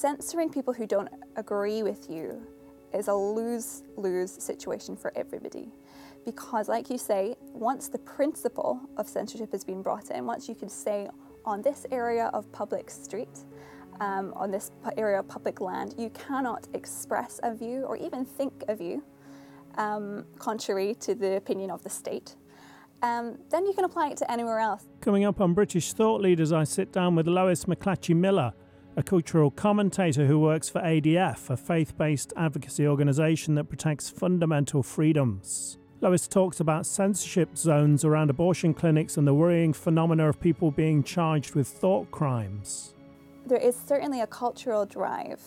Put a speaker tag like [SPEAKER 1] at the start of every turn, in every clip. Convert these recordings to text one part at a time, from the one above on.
[SPEAKER 1] censoring people who don't agree with you is a lose lose situation for everybody. Because, like you say, once the principle of censorship has been brought in, once you can say on this area of public street, um, on this area of public land, you cannot express a view or even think a view um, contrary to the opinion of the state. Um, then you can apply it to anywhere else.
[SPEAKER 2] Coming up on British Thought Leaders, I sit down with Lois McLatchie Miller, a cultural commentator who works for ADF, a faith based advocacy organisation that protects fundamental freedoms. Lois talks about censorship zones around abortion clinics and the worrying phenomena of people being charged with thought crimes.
[SPEAKER 1] There is certainly a cultural drive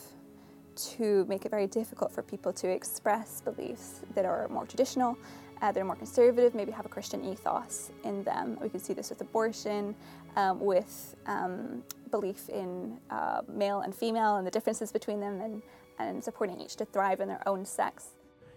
[SPEAKER 1] to make it very difficult for people to express beliefs that are more traditional, uh, that are more conservative, maybe have a Christian ethos in them. We can see this with abortion, um, with um, belief in uh, male and female and the differences between them, and, and supporting each to thrive in their own sex.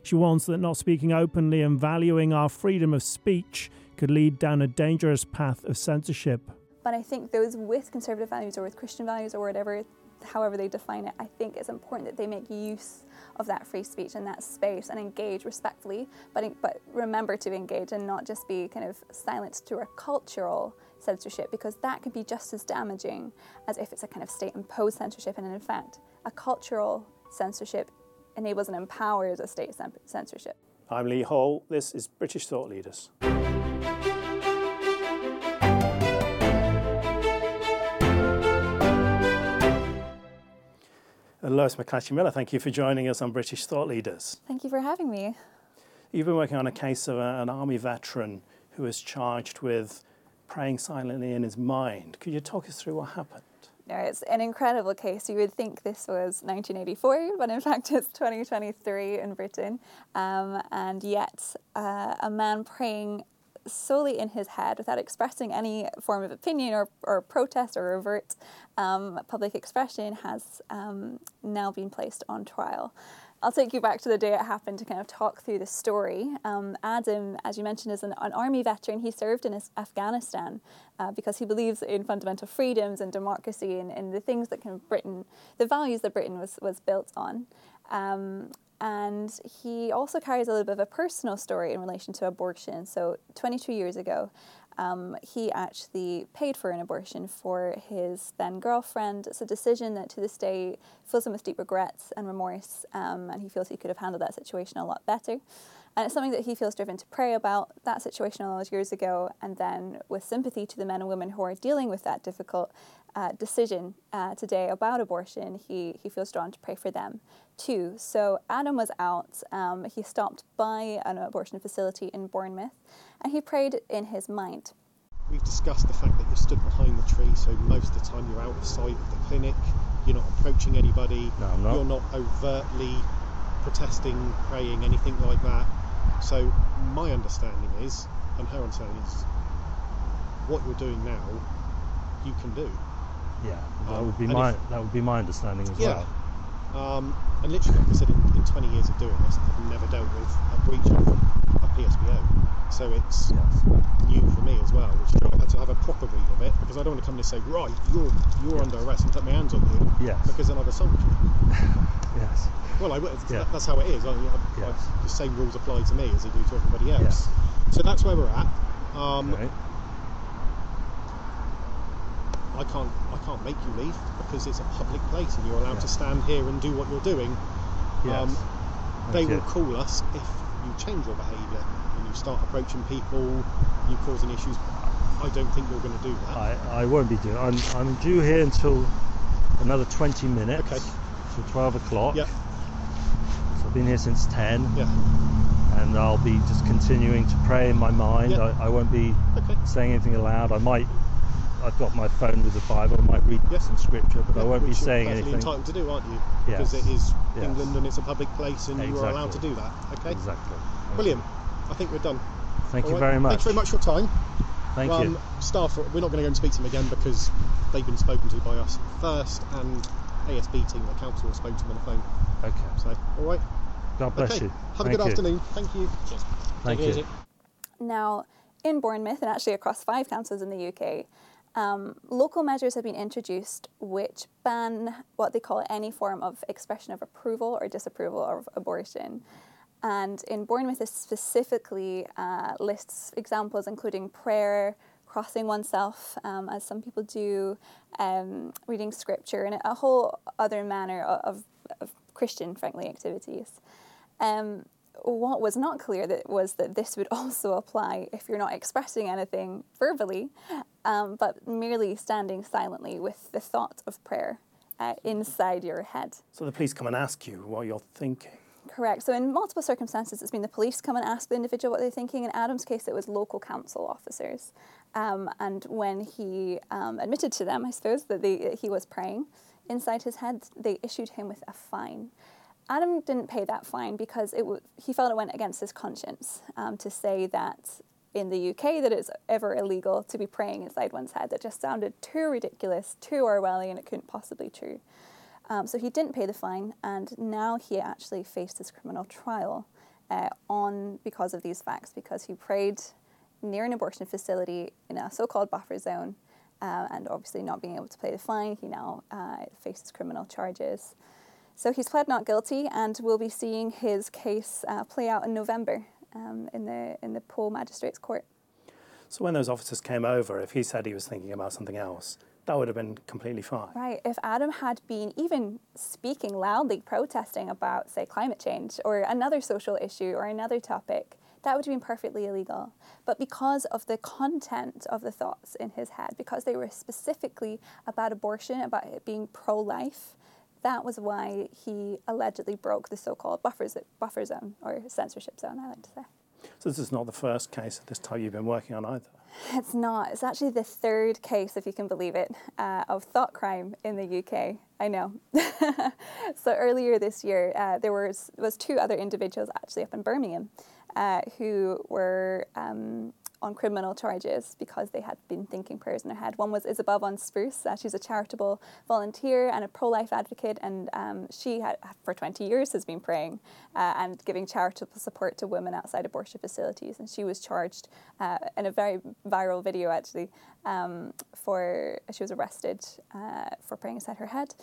[SPEAKER 2] She warns that not speaking openly and valuing our freedom of speech could lead down a dangerous path of censorship.
[SPEAKER 1] But I think those with conservative values or with Christian values or whatever, however they define it, I think it's important that they make use of that free speech and that space and engage respectfully, but, but remember to engage and not just be kind of silenced through a cultural censorship because that can be just as damaging as if it's a kind of state imposed censorship. And in fact, a cultural censorship enables and empowers a state censorship.
[SPEAKER 2] I'm Lee Hall. This is British Thought Leaders. Lois McLatchie Miller, thank you for joining us on British Thought Leaders.
[SPEAKER 1] Thank you for having me.
[SPEAKER 2] You've been working on a case of a, an army veteran who was charged with praying silently in his mind. Could you talk us through what happened?
[SPEAKER 1] No, it's an incredible case. You would think this was 1984, but in fact it's 2023 in Britain. Um, and yet, uh, a man praying solely in his head without expressing any form of opinion or, or protest or overt um, public expression has um, now been placed on trial. I'll take you back to the day it happened to kind of talk through the story. Um, Adam, as you mentioned, is an, an, army veteran. He served in Afghanistan uh, because he believes in fundamental freedoms and democracy and, and the things that kind of Britain, the values that Britain was, was built on. Um, and he also carries a little bit of a personal story in relation to abortion. So, 22 years ago, um, he actually paid for an abortion for his then girlfriend. It's a decision that to this day fills him with deep regrets and remorse, um, and he feels he could have handled that situation a lot better. And it's something that he feels driven to pray about that situation all those years ago, and then with sympathy to the men and women who are dealing with that difficult uh, decision uh, today about abortion, he, he feels drawn to pray for them too. So Adam was out. Um, he stopped by an abortion facility in Bournemouth and he prayed in his mind.
[SPEAKER 3] We've discussed the fact that you're stood behind the tree, so most of the time you're out of sight of the clinic, you're not approaching anybody,
[SPEAKER 4] no, I'm not.
[SPEAKER 3] you're not overtly protesting, praying, anything like that. So my understanding is, and her understanding is, what you're doing now, you can do.
[SPEAKER 4] Yeah, that um, would be my if, that would be my understanding as
[SPEAKER 3] yeah, well. Um, and literally, like I said, in, in, 20 years of doing this, I've never dealt with a breach of a PSPO. So it's yes. new for me as well, which I had to have a proper read of it because I don't want to come in and say, right, you're you're yes. under arrest and put my hands on you.
[SPEAKER 4] Yes.
[SPEAKER 3] Because then I've assaulted you.
[SPEAKER 4] yes.
[SPEAKER 3] Well, I, yeah. that's how it is. I, I, the same rules apply to me as they do to everybody else. So that's where we're at. Um. I can't I can't make you leave because it's a public place and you're allowed yeah. to stand here and do what you're doing.
[SPEAKER 4] Yes. Um,
[SPEAKER 3] they will call us if you change your behaviour and you start approaching people, you're causing issues. I don't think you're going to do that.
[SPEAKER 4] I, I won't be doing. I'm I'm due here until another 20 minutes.
[SPEAKER 3] Okay.
[SPEAKER 4] Till 12 o'clock.
[SPEAKER 3] Yeah.
[SPEAKER 4] So I've been here since 10.
[SPEAKER 3] Yeah.
[SPEAKER 4] And I'll be just continuing to pray in my mind.
[SPEAKER 3] Yeah.
[SPEAKER 4] I, I won't be
[SPEAKER 3] okay.
[SPEAKER 4] saying anything aloud. I might I've got my phone with the Bible. I might read
[SPEAKER 3] yes.
[SPEAKER 4] some scripture, but
[SPEAKER 3] yeah,
[SPEAKER 4] I won't be saying
[SPEAKER 3] you're
[SPEAKER 4] anything.
[SPEAKER 3] entitled to do, aren't you?
[SPEAKER 4] Yes.
[SPEAKER 3] Because it is
[SPEAKER 4] yes.
[SPEAKER 3] England and it's a public place, and
[SPEAKER 4] exactly.
[SPEAKER 3] you are allowed to do that. Okay.
[SPEAKER 4] Exactly.
[SPEAKER 3] William, I think we're done.
[SPEAKER 4] Thank
[SPEAKER 3] All
[SPEAKER 4] you
[SPEAKER 3] right.
[SPEAKER 4] very much.
[SPEAKER 3] Thanks very much for your time.
[SPEAKER 4] Thank
[SPEAKER 3] um,
[SPEAKER 4] you.
[SPEAKER 3] Staff, we're not going to go and speak to them again because they've been spoken to by us first, and ASB team, the council, have spoken to them on the phone.
[SPEAKER 4] Okay.
[SPEAKER 3] So, all right.
[SPEAKER 4] God bless
[SPEAKER 3] okay.
[SPEAKER 4] you.
[SPEAKER 3] Have
[SPEAKER 4] Thank
[SPEAKER 3] a good
[SPEAKER 4] you.
[SPEAKER 3] afternoon. Thank you.
[SPEAKER 4] Cheers. Thank you.
[SPEAKER 1] Now, in Bournemouth and actually across five councils in the UK, Um, local measures have been introduced which ban what they call any form of expression of approval or disapproval of abortion. And in Bournemouth, this specifically uh, lists examples including prayer, crossing oneself, um, as some people do, um, reading scripture, and a whole other manner of, of Christian, frankly, activities. Um, what was not clear that was that this would also apply if you're not expressing anything verbally, um, but merely standing silently with the thought of prayer uh, inside your head.
[SPEAKER 2] So the police come and ask you what you're thinking.
[SPEAKER 1] Correct. So in multiple circumstances, it's been the police come and ask the individual what they're thinking. In Adam's case, it was local council officers, um, and when he um, admitted to them, I suppose that they, he was praying inside his head, they issued him with a fine. Adam didn't pay that fine because it w- he felt it went against his conscience um, to say that in the UK that it's ever illegal to be praying inside one's head. That just sounded too ridiculous, too Orwellian, it couldn't possibly be true. Um, so he didn't pay the fine, and now he actually faced his criminal trial uh, on because of these facts, because he prayed near an abortion facility in a so-called buffer zone, uh, and obviously not being able to pay the fine, he now uh, faces criminal charges. So he's pled not guilty, and we'll be seeing his case uh, play out in November um, in the in the Poole Magistrates Court.
[SPEAKER 2] So when those officers came over, if he said he was thinking about something else, that would have been completely fine.
[SPEAKER 1] Right. If Adam had been even speaking loudly, protesting about, say, climate change or another social issue or another topic, that would have been perfectly illegal. But because of the content of the thoughts in his head, because they were specifically about abortion, about it being pro life, that was why he allegedly broke the so called buffer, buffer zone or censorship zone, I like to say.
[SPEAKER 2] So, this is not the first case of this type you've been working on either?
[SPEAKER 1] It's not. It's actually the third case, if you can believe it, uh, of thought crime in the UK. I know. so earlier this year, uh, there was was two other individuals actually up in Birmingham uh, who were um, on criminal charges because they had been thinking prayers in their head. One was Isabel Vaughan-Spruce. Uh, she's a charitable volunteer and a pro-life advocate, and um, she had, for 20 years has been praying uh, and giving charitable support to women outside abortion facilities. And she was charged uh, in a very viral video, actually, um, for she was arrested uh, for praying inside her head.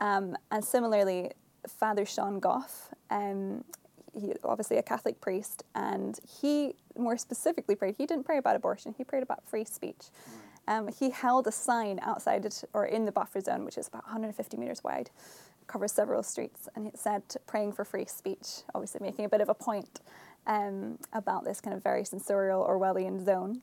[SPEAKER 1] Um, and similarly, Father Sean Gough. Um, he obviously a Catholic priest, and he more specifically prayed. He didn't pray about abortion. He prayed about free speech. Um, he held a sign outside it, or in the buffer zone, which is about 150 meters wide, covers several streets, and it said praying for free speech. Obviously, making a bit of a point um, about this kind of very censorial Orwellian zone.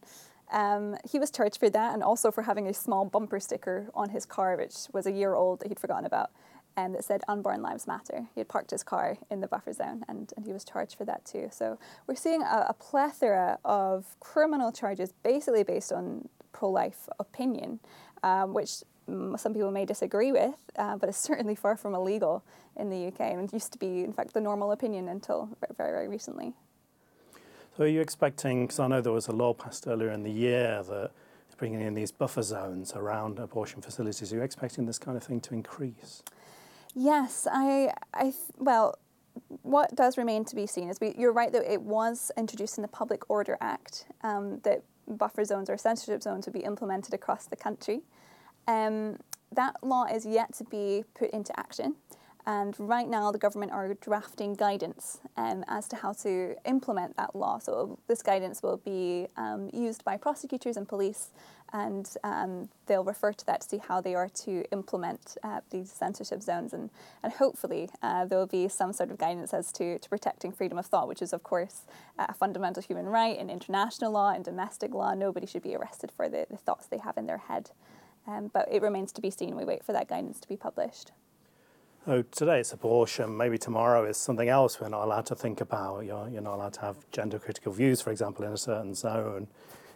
[SPEAKER 1] Um, he was charged for that and also for having a small bumper sticker on his car, which was a year old that he'd forgotten about um, that said Unborn Lives Matter. He had parked his car in the buffer zone and, and he was charged for that too. So we're seeing a, a plethora of criminal charges basically based on pro life opinion, um, which some people may disagree with, uh, but it's certainly far from illegal in the UK and used to be, in fact, the normal opinion until very, very recently.
[SPEAKER 2] So are you expecting, because I know there was a law passed earlier in the year that bringing in these buffer zones around abortion facilities, are you expecting this kind of thing to increase?
[SPEAKER 1] Yes, I, I, well, what does remain to be seen is we, you're right that it was introduced in the Public Order Act um, that buffer zones or censorship zones would be implemented across the country. Um, that law is yet to be put into action. And right now, the government are drafting guidance um, as to how to implement that law. So, this guidance will be um, used by prosecutors and police, and um, they'll refer to that to see how they are to implement uh, these censorship zones. And, and hopefully, uh, there will be some sort of guidance as to, to protecting freedom of thought, which is, of course, a fundamental human right in international law and domestic law. Nobody should be arrested for the, the thoughts they have in their head. Um, but it remains to be seen. We wait for that guidance to be published.
[SPEAKER 2] Oh, today it's abortion. Maybe tomorrow is something else we're not allowed to think about. You're, you're not allowed to have gender critical views, for example, in a certain zone.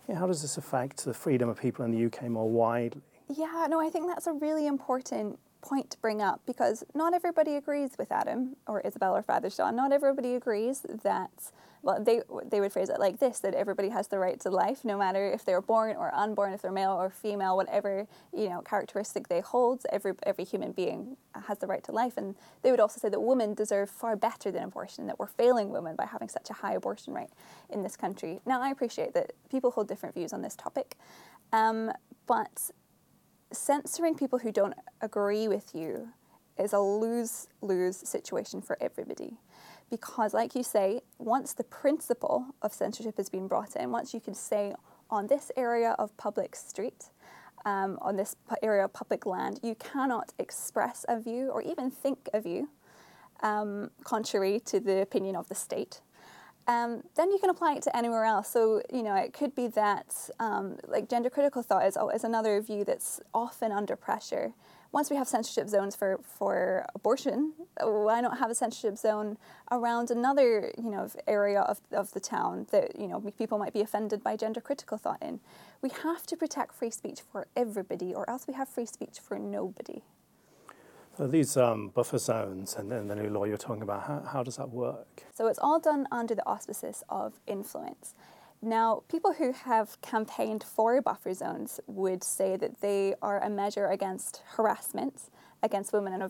[SPEAKER 2] Yeah, how does this affect the freedom of people in the UK more widely?
[SPEAKER 1] Yeah, no, I think that's a really important point to bring up because not everybody agrees with Adam or Isabel or Father Sean. Not everybody agrees that, well, they, they would phrase it like this that everybody has the right to life, no matter if they're born or unborn, if they're male or female, whatever you know characteristic they hold. Every, every human being has the right to life. And they would also say that women deserve far better than abortion, that we're failing women by having such a high abortion rate in this country. Now, I appreciate that people hold different views on this topic. Um, but censoring people who don't agree with you is a lose lose situation for everybody. Because, like you say, once the principle of censorship has been brought in, once you can say on this area of public street, um, on this area of public land, you cannot express a view or even think a view um, contrary to the opinion of the state. Um, then you can apply it to anywhere else. So, you know, it could be that, um, like, gender critical thought is, is another view that's often under pressure once we have censorship zones for, for abortion, why not have a censorship zone around another you know area of, of the town that you know people might be offended by gender critical thought in? We have to protect free speech for everybody, or else we have free speech for nobody.
[SPEAKER 2] So these um, buffer zones and then the new law you're talking about, how, how does that work?
[SPEAKER 1] So it's all done under the auspices of influence. Now, people who have campaigned for buffer zones would say that they are a measure against harassment against women in a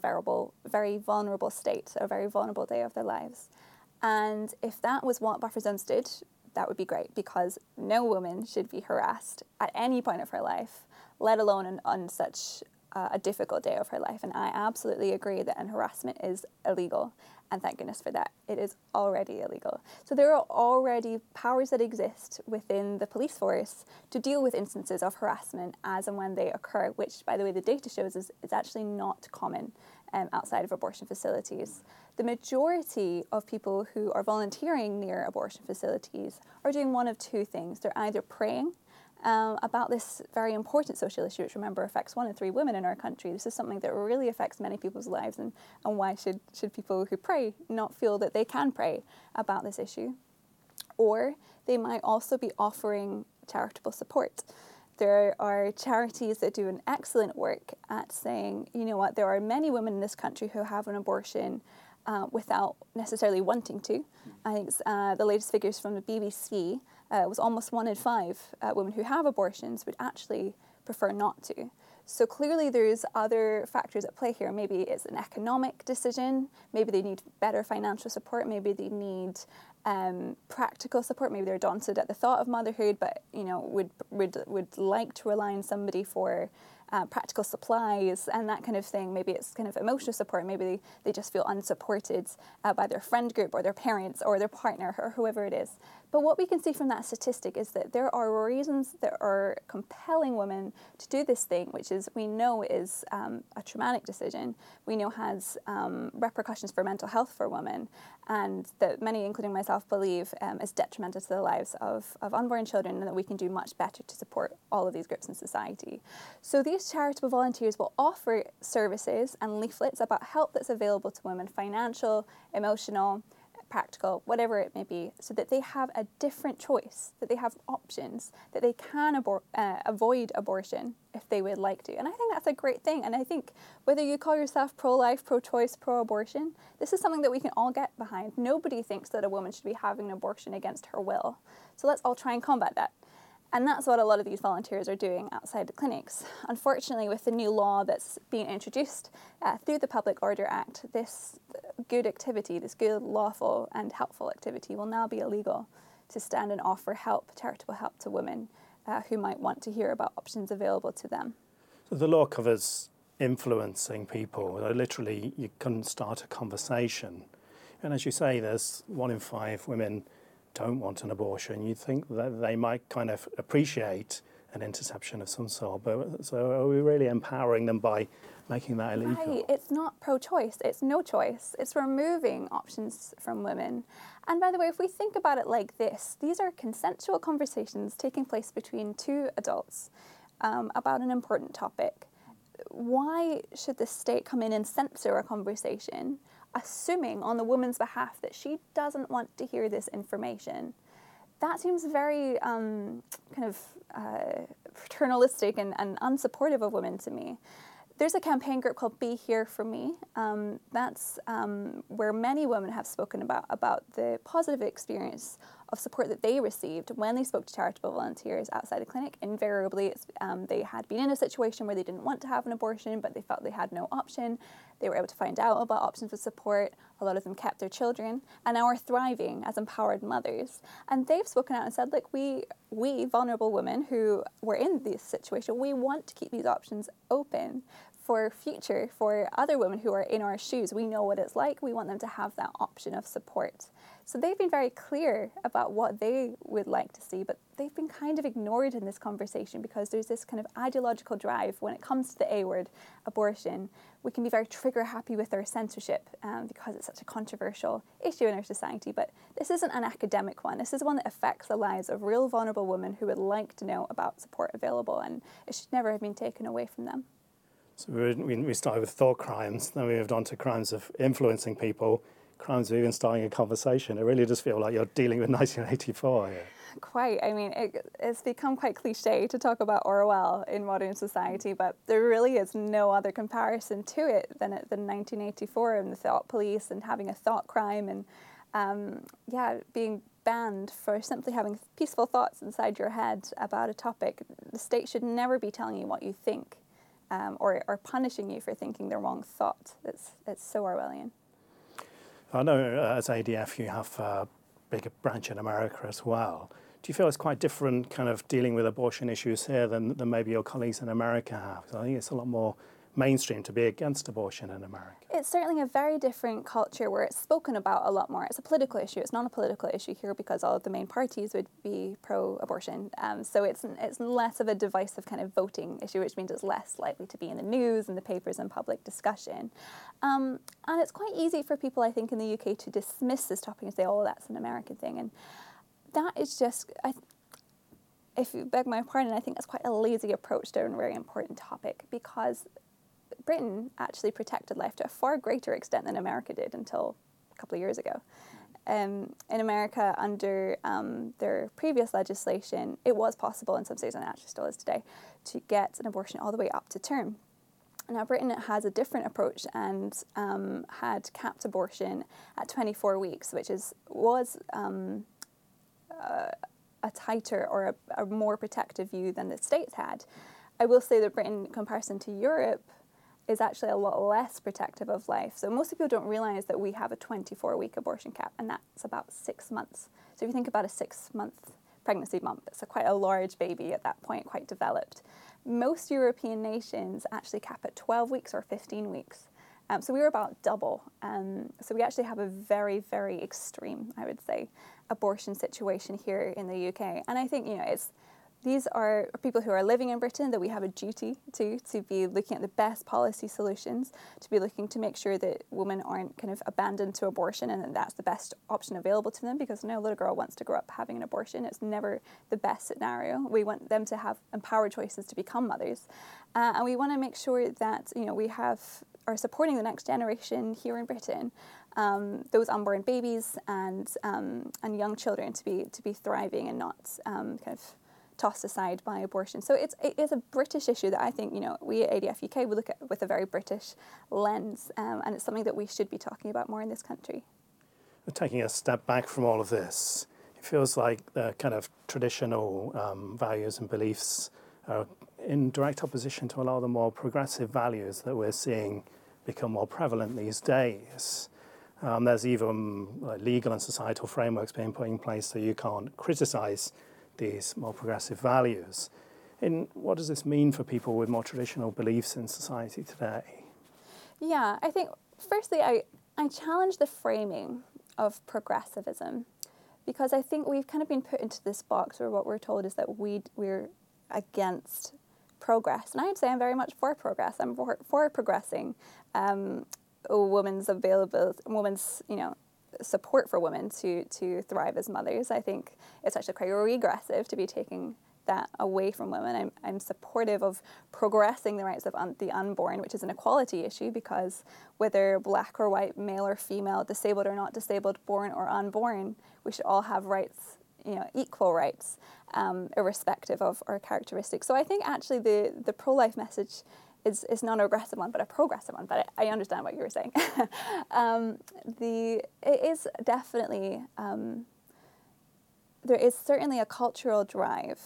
[SPEAKER 1] very vulnerable state, a very vulnerable day of their lives. And if that was what buffer zones did, that would be great because no woman should be harassed at any point of her life, let alone on, on such uh, a difficult day of her life. And I absolutely agree that harassment is illegal and thank goodness for that. It is already illegal. So there are already powers that exist within the police force to deal with instances of harassment as and when they occur, which, by the way, the data shows is, is actually not common um, outside of abortion facilities. The majority of people who are volunteering near abortion facilities are doing one of two things. They're either praying um, about this very important social issue, which remember affects one in three women in our country. This is something that really affects many people's lives, and, and why should, should people who pray not feel that they can pray about this issue? Or they might also be offering charitable support. There are charities that do an excellent work at saying, you know what, there are many women in this country who have an abortion uh, without necessarily wanting to. I think uh, the latest figures from the BBC uh, was almost one in five uh, women who have abortions would actually prefer not to. So clearly, there's other factors at play here. Maybe it's an economic decision. Maybe they need better financial support. Maybe they need um, practical support. Maybe they're daunted at the thought of motherhood, but you know would would would like to rely on somebody for uh, practical supplies and that kind of thing. Maybe it's kind of emotional support. Maybe they, they just feel unsupported uh, by their friend group or their parents or their partner or whoever it is. But what we can see from that statistic is that there are reasons that are compelling women to do this thing, which is we know is um, a traumatic decision. We know has um, repercussions for mental health for women, and that many, including myself, believe um, is detrimental to the lives of, of unborn children, and that we can do much better to support all of these groups in society. So these charitable volunteers will offer services and leaflets about help that's available to women financial, emotional, practical, whatever it may be, so that they have a different choice, that they have options, that they can abor- uh, avoid abortion if they would like to. And I think that's a great thing. And I think whether you call yourself pro life, pro choice, pro abortion, this is something that we can all get behind. Nobody thinks that a woman should be having an abortion against her will. So let's all try and combat that. And that's what a lot of these volunteers are doing outside the clinics. Unfortunately, with the new law that's being introduced uh, through the Public Order Act, this good activity, this good, lawful, and helpful activity will now be illegal to stand and offer help, charitable help to women uh, who might want to hear about options available to them.
[SPEAKER 2] So the law covers influencing people. Literally, you can start a conversation. And as you say, there's one in five women don't want an abortion, you'd think that they might kind of appreciate an interception of some sort. But so are we really empowering them by making that illegal?
[SPEAKER 1] Right. It's not pro-choice. It's no choice. It's removing options from women. And by the way, if we think about it like this, these are consensual conversations taking place between two adults um, about an important topic. Why should the state come in and censor a conversation assuming on the woman's behalf that she doesn't want to hear this information. That seems very um, kind of uh, paternalistic and, and unsupportive of women to me. There's a campaign group called Be Here for Me. Um, that's um, where many women have spoken about about the positive experience of support that they received when they spoke to charitable volunteers outside the clinic. Invariably, um, they had been in a situation where they didn't want to have an abortion, but they felt they had no option. They were able to find out about options for support. A lot of them kept their children and now are thriving as empowered mothers. And they've spoken out and said, like, we, we vulnerable women who were in this situation, we want to keep these options open for future for other women who are in our shoes. We know what it's like. We want them to have that option of support. So they've been very clear about what they would like to see, but they've been kind of ignored in this conversation because there's this kind of ideological drive when it comes to the A word, abortion. We can be very trigger happy with our censorship um, because it's such a controversial issue in our society, but this isn't an academic one. This is one that affects the lives of real vulnerable women who would like to know about support available, and it should never have been taken away from them.
[SPEAKER 2] So we, we started with thought crimes, then we moved on to crimes of influencing people, crimes of even starting a conversation. It really does feel like you're dealing with 1984 here.
[SPEAKER 1] Quite. I mean, it, it's become quite cliche to talk about Orwell in modern society, but there really is no other comparison to it than, than 1984 and the thought police and having a thought crime and, um, yeah, being banned for simply having peaceful thoughts inside your head about a topic. The state should never be telling you what you think um, or, punishing you for thinking the wrong thought. It's, it's so Orwellian.
[SPEAKER 2] I know uh, as ADF you have a bigger branch in America as well. Do you feel it's quite different kind of dealing with abortion issues here than, than maybe your colleagues in America have? I think it's a lot more mainstream to be against abortion in America.
[SPEAKER 1] It's certainly a very different culture where it's spoken about a lot more. It's a political issue. It's not a political issue here because all of the main parties would be pro-abortion. Um, so it's it's less of a divisive kind of voting issue, which means it's less likely to be in the news and the papers and public discussion. Um, and it's quite easy for people, I think, in the UK to dismiss this topic and say, "Oh, that's an American thing," and that is just. I, if you beg my pardon, I think that's quite a lazy approach to a very important topic because Britain actually protected life to a far greater extent than America did until a couple of years ago. Um, in America, under um, their previous legislation, it was possible in some states, and actually still is today, to get an abortion all the way up to term. Now, Britain has a different approach and um, had capped abortion at 24 weeks, which is was um, uh, a tighter or a, a more protective view than the states had. I will say that Britain, in comparison to Europe, is actually a lot less protective of life. So most people don't realize that we have a 24 week abortion cap, and that's about six months. So if you think about a six month pregnancy bump, it's a quite a large baby at that point, quite developed. Most European nations actually cap at 12 weeks or 15 weeks. Um, so we were about double. Um, so we actually have a very, very extreme, I would say, abortion situation here in the UK. And I think, you know, it's these are people who are living in Britain that we have a duty to to be looking at the best policy solutions, to be looking to make sure that women aren't kind of abandoned to abortion and that that's the best option available to them because no little girl wants to grow up having an abortion. It's never the best scenario. We want them to have empowered choices to become mothers, uh, and we want to make sure that you know we have are supporting the next generation here in Britain. Um, those unborn babies and um, and young children to be to be thriving and not um, kind of tossed aside by abortion. So it's it is a British issue that I think you know we at ADF UK we look at with a very British lens, um, and it's something that we should be talking about more in this country.
[SPEAKER 2] We're Taking a step back from all of this, it feels like the kind of traditional um, values and beliefs are in direct opposition to a lot of the more progressive values that we're seeing become more prevalent these days. Um, there's even legal and societal frameworks being put in place so you can't criticize these more progressive values. And what does this mean for people with more traditional beliefs in society today?
[SPEAKER 1] Yeah, I think firstly, I, I challenge the framing of progressivism because I think we've kind of been put into this box where what we're told is that we, we're against progress. And I'd say I'm very much for progress. I'm for, for progressing um, women's availability, women's, you know, support for women to, to thrive as mothers. I think it's actually quite regressive to be taking that away from women. I'm, I'm supportive of progressing the rights of un- the unborn, which is an equality issue because whether black or white, male or female, disabled or not disabled, born or unborn, we should all have rights, you know, equal rights, um, irrespective of our characteristics. So I think actually the, the pro life message is, is not an aggressive one, but a progressive one. But I, I understand what you were saying. um, the it is definitely um, there is certainly a cultural drive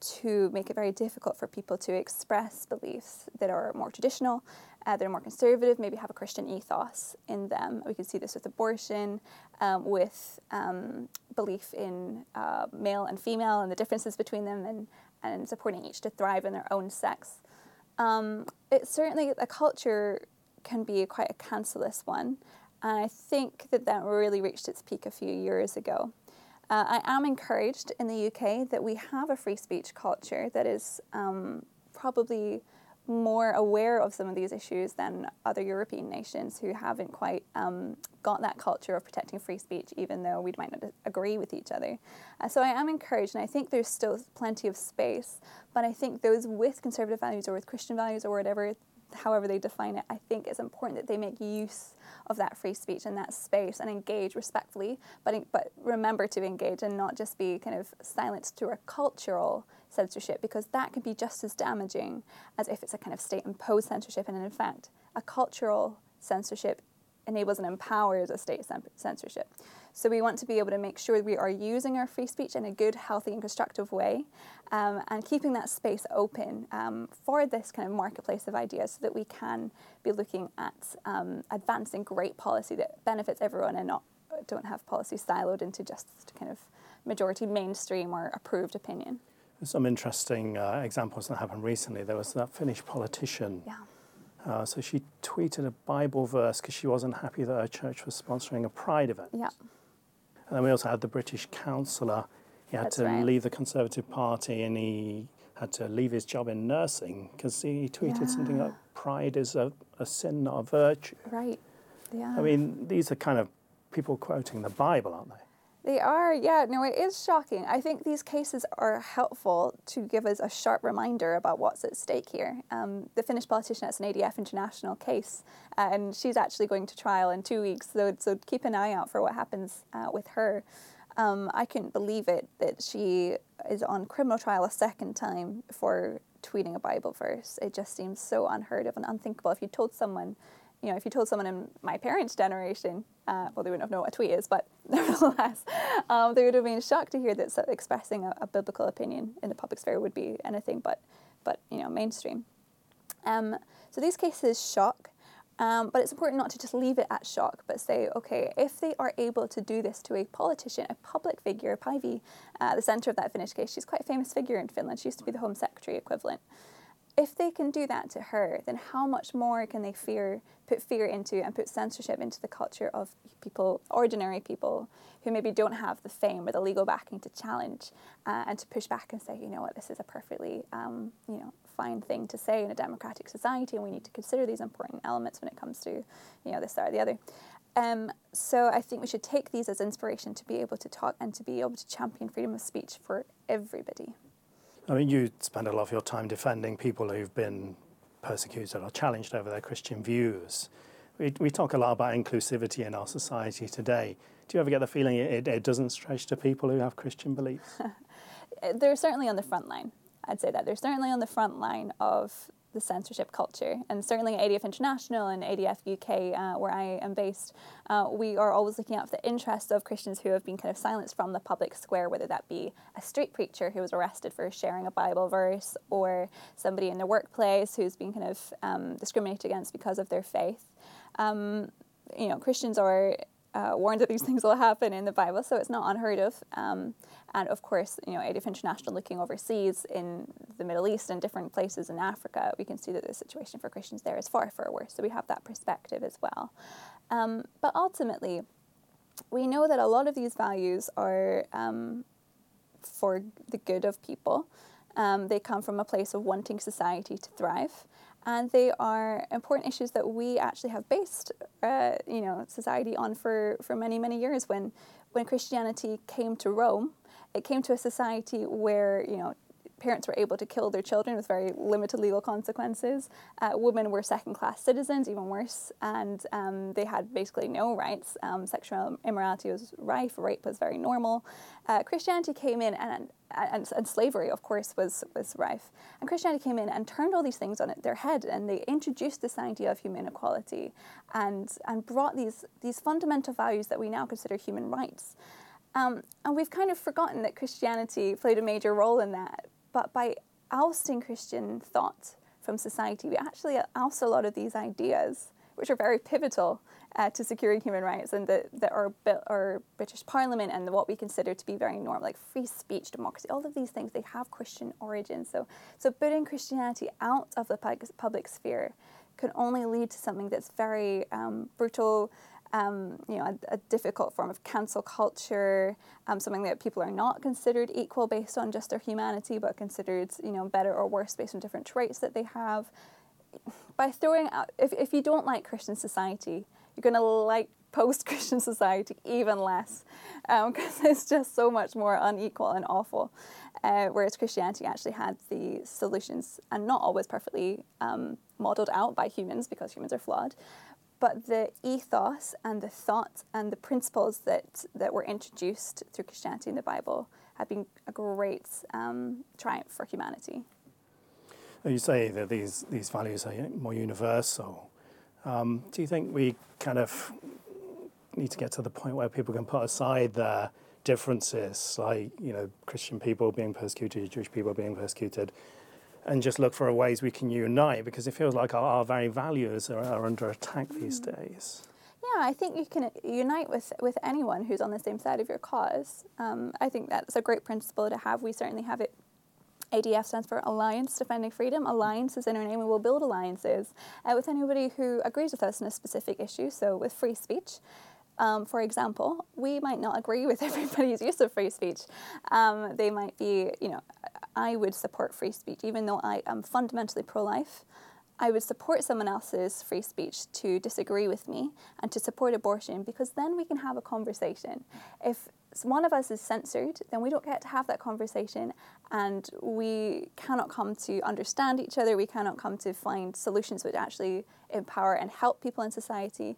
[SPEAKER 1] to make it very difficult for people to express beliefs that are more traditional, uh, that are more conservative, maybe have a Christian ethos in them. We can see this with abortion, um, with um, belief in uh, male and female and the differences between them, and, and supporting each to thrive in their own sex. Um, certainly a culture can be quite a cancerous one, and I think that that really reached its peak a few years ago. Uh, I am encouraged in the UK that we have a free speech culture that is um, probably more aware of some of these issues than other European nations who haven't quite um, got that culture of protecting free speech, even though we might not agree with each other. Uh, so I am encouraged, and I think there's still plenty of space. But I think those with conservative values or with Christian values or whatever, however they define it, I think it's important that they make use of that free speech and that space and engage respectfully, but, but remember to engage and not just be kind of silenced through a cultural censorship because that can be just as damaging as if it's a kind of state imposed censorship. And in fact, a cultural censorship enables and empowers a state censorship. So we want to be able to make sure we are using our free speech in a good, healthy, and constructive way, um, and keeping that space open um, for this kind of marketplace of ideas, so that we can be looking at um, advancing great policy that benefits everyone and not don't have policy siloed into just kind of majority mainstream or approved opinion.
[SPEAKER 2] Some interesting uh, examples that happened recently. There was that Finnish politician.
[SPEAKER 1] Yeah.
[SPEAKER 2] Uh, so she tweeted a Bible verse because she wasn't happy that her church was sponsoring a pride event.
[SPEAKER 1] Yeah.
[SPEAKER 2] And then we also had the British councillor. He had
[SPEAKER 1] That's
[SPEAKER 2] to
[SPEAKER 1] right.
[SPEAKER 2] leave the Conservative Party and he had to leave his job in nursing because he tweeted something like pride is a, a sin, not a virtue.
[SPEAKER 1] Right. Yeah.
[SPEAKER 2] I mean, these are kind of people quoting the Bible, aren't they?
[SPEAKER 1] They are, yeah. No, it is shocking. I think these cases are helpful to give us a sharp reminder about what's at stake here. Um, the Finnish politician, that's an ADF international case, uh, and she's actually going to trial in two weeks, so, so keep an eye out for what happens uh, with her. Um, I couldn't believe it that she is on criminal trial a second time for tweeting a Bible verse. It just seems so unheard of and unthinkable. If you told someone, you know, if you told someone in my parents' generation, uh, well, they wouldn't have known what a tweet is, but nevertheless, um, they would have been shocked to hear that expressing a, a biblical opinion in the public sphere would be anything but, but you know, mainstream. Um, so these cases shock, um, but it's important not to just leave it at shock, but say, okay, if they are able to do this to a politician, a public figure, Päivi, uh, the centre of that Finnish case, she's quite a famous figure in Finland. She used to be the Home Secretary equivalent. If they can do that to her, then how much more can they fear, put fear into and put censorship into the culture of people, ordinary people, who maybe don't have the fame or the legal backing to challenge uh, and to push back and say, you know what, this is a perfectly, um, you know, fine thing to say in a democratic society, and we need to consider these important elements when it comes to, you know, this that, or the other. Um, so I think we should take these as inspiration to be able to talk and to be able to champion freedom of speech for everybody.
[SPEAKER 2] I mean, you spend a lot of your time defending people who've been persecuted or challenged over their Christian views. We, we talk a lot about inclusivity in our society today. Do you ever get the feeling it, it doesn't stretch to people who have Christian beliefs?
[SPEAKER 1] They're certainly on the front line. I'd say that they're certainly on the front line of the censorship culture, and certainly at ADF International and ADF UK, uh, where I am based, uh, we are always looking out for the interests of Christians who have been kind of silenced from the public square, whether that be a street preacher who was arrested for sharing a Bible verse, or somebody in the workplace who's been kind of um, discriminated against because of their faith. Um, you know, Christians are uh, warned that these things will happen in the Bible, so it's not unheard of. Um, and of course, you know, ADF International looking overseas in the Middle East and different places in Africa, we can see that the situation for Christians there is far, far worse. So we have that perspective as well. Um, but ultimately, we know that a lot of these values are um, for the good of people. Um, they come from a place of wanting society to thrive, and they are important issues that we actually have based, uh, you know, society on for, for many many years. When when Christianity came to Rome, it came to a society where you know parents were able to kill their children with very limited legal consequences. Uh, women were second class citizens, even worse, and um, they had basically no rights. Um, sexual immorality was rife, rape was very normal. Uh, Christianity came in, and, and, and slavery, of course, was, was rife. And Christianity came in and turned all these things on their head, and they introduced this idea of human equality and, and brought these, these fundamental values that we now consider human rights. Um, and we've kind of forgotten that Christianity played a major role in that. But by ousting Christian thought from society, we actually oust a lot of these ideas, which are very pivotal uh, to securing human rights and that, that our, our British Parliament and what we consider to be very normal, like free speech, democracy, all of these things, they have Christian origins. So, so putting Christianity out of the public sphere can only lead to something that's very um, brutal, um, you know, a, a, difficult form of cancel culture, um, something that people are not considered equal based on just their humanity, but considered, you know, better or worse based on different traits that they have. By throwing out, if, if you don't like Christian society, you're going to like post Christian society even less because um, it's just so much more unequal and awful. Uh, whereas Christianity actually had the solutions and not always perfectly um, modeled out by humans because humans are flawed, but the ethos and the thought and the principles that, that were introduced through Christianity in the Bible have been a great um, triumph for humanity.
[SPEAKER 2] You say that these, these values are more universal. Um, do you think we kind of need to get to the point where people can put aside their differences, like you know Christian people being persecuted, Jewish people being persecuted, and just look for ways we can unite because it feels like our, our very values are, are, under attack these mm. days.
[SPEAKER 1] Yeah, I think you can unite with, with anyone who's on the same side of your cause. Um, I think that's a great principle to have. We certainly have it ADF stands for Alliance Defending Freedom. Alliance is in our name. We will build alliances uh, with anybody who agrees with us on a specific issue. So, with free speech, um, for example, we might not agree with everybody's use of free speech. Um, they might be, you know, I would support free speech, even though I am fundamentally pro life. I would support someone else's free speech to disagree with me and to support abortion because then we can have a conversation. If one of us is censored, then we don't get to have that conversation and we cannot come to understand each other. We cannot come to find solutions which actually empower and help people in society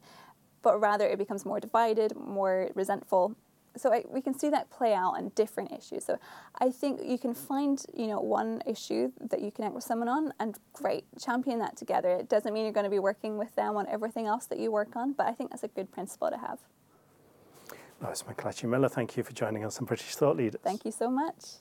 [SPEAKER 1] but rather it becomes more divided, more resentful. So I, we can see that play out on different issues. So I think you can find, you know, one issue that you connect with someone on, and great, champion that together. It doesn't mean you're going to be working with them on everything else that you work on, but I think that's a good principle to have.
[SPEAKER 2] Lois McLatchie Miller, thank you for joining us on British Thought Leaders.
[SPEAKER 1] Thank you so much.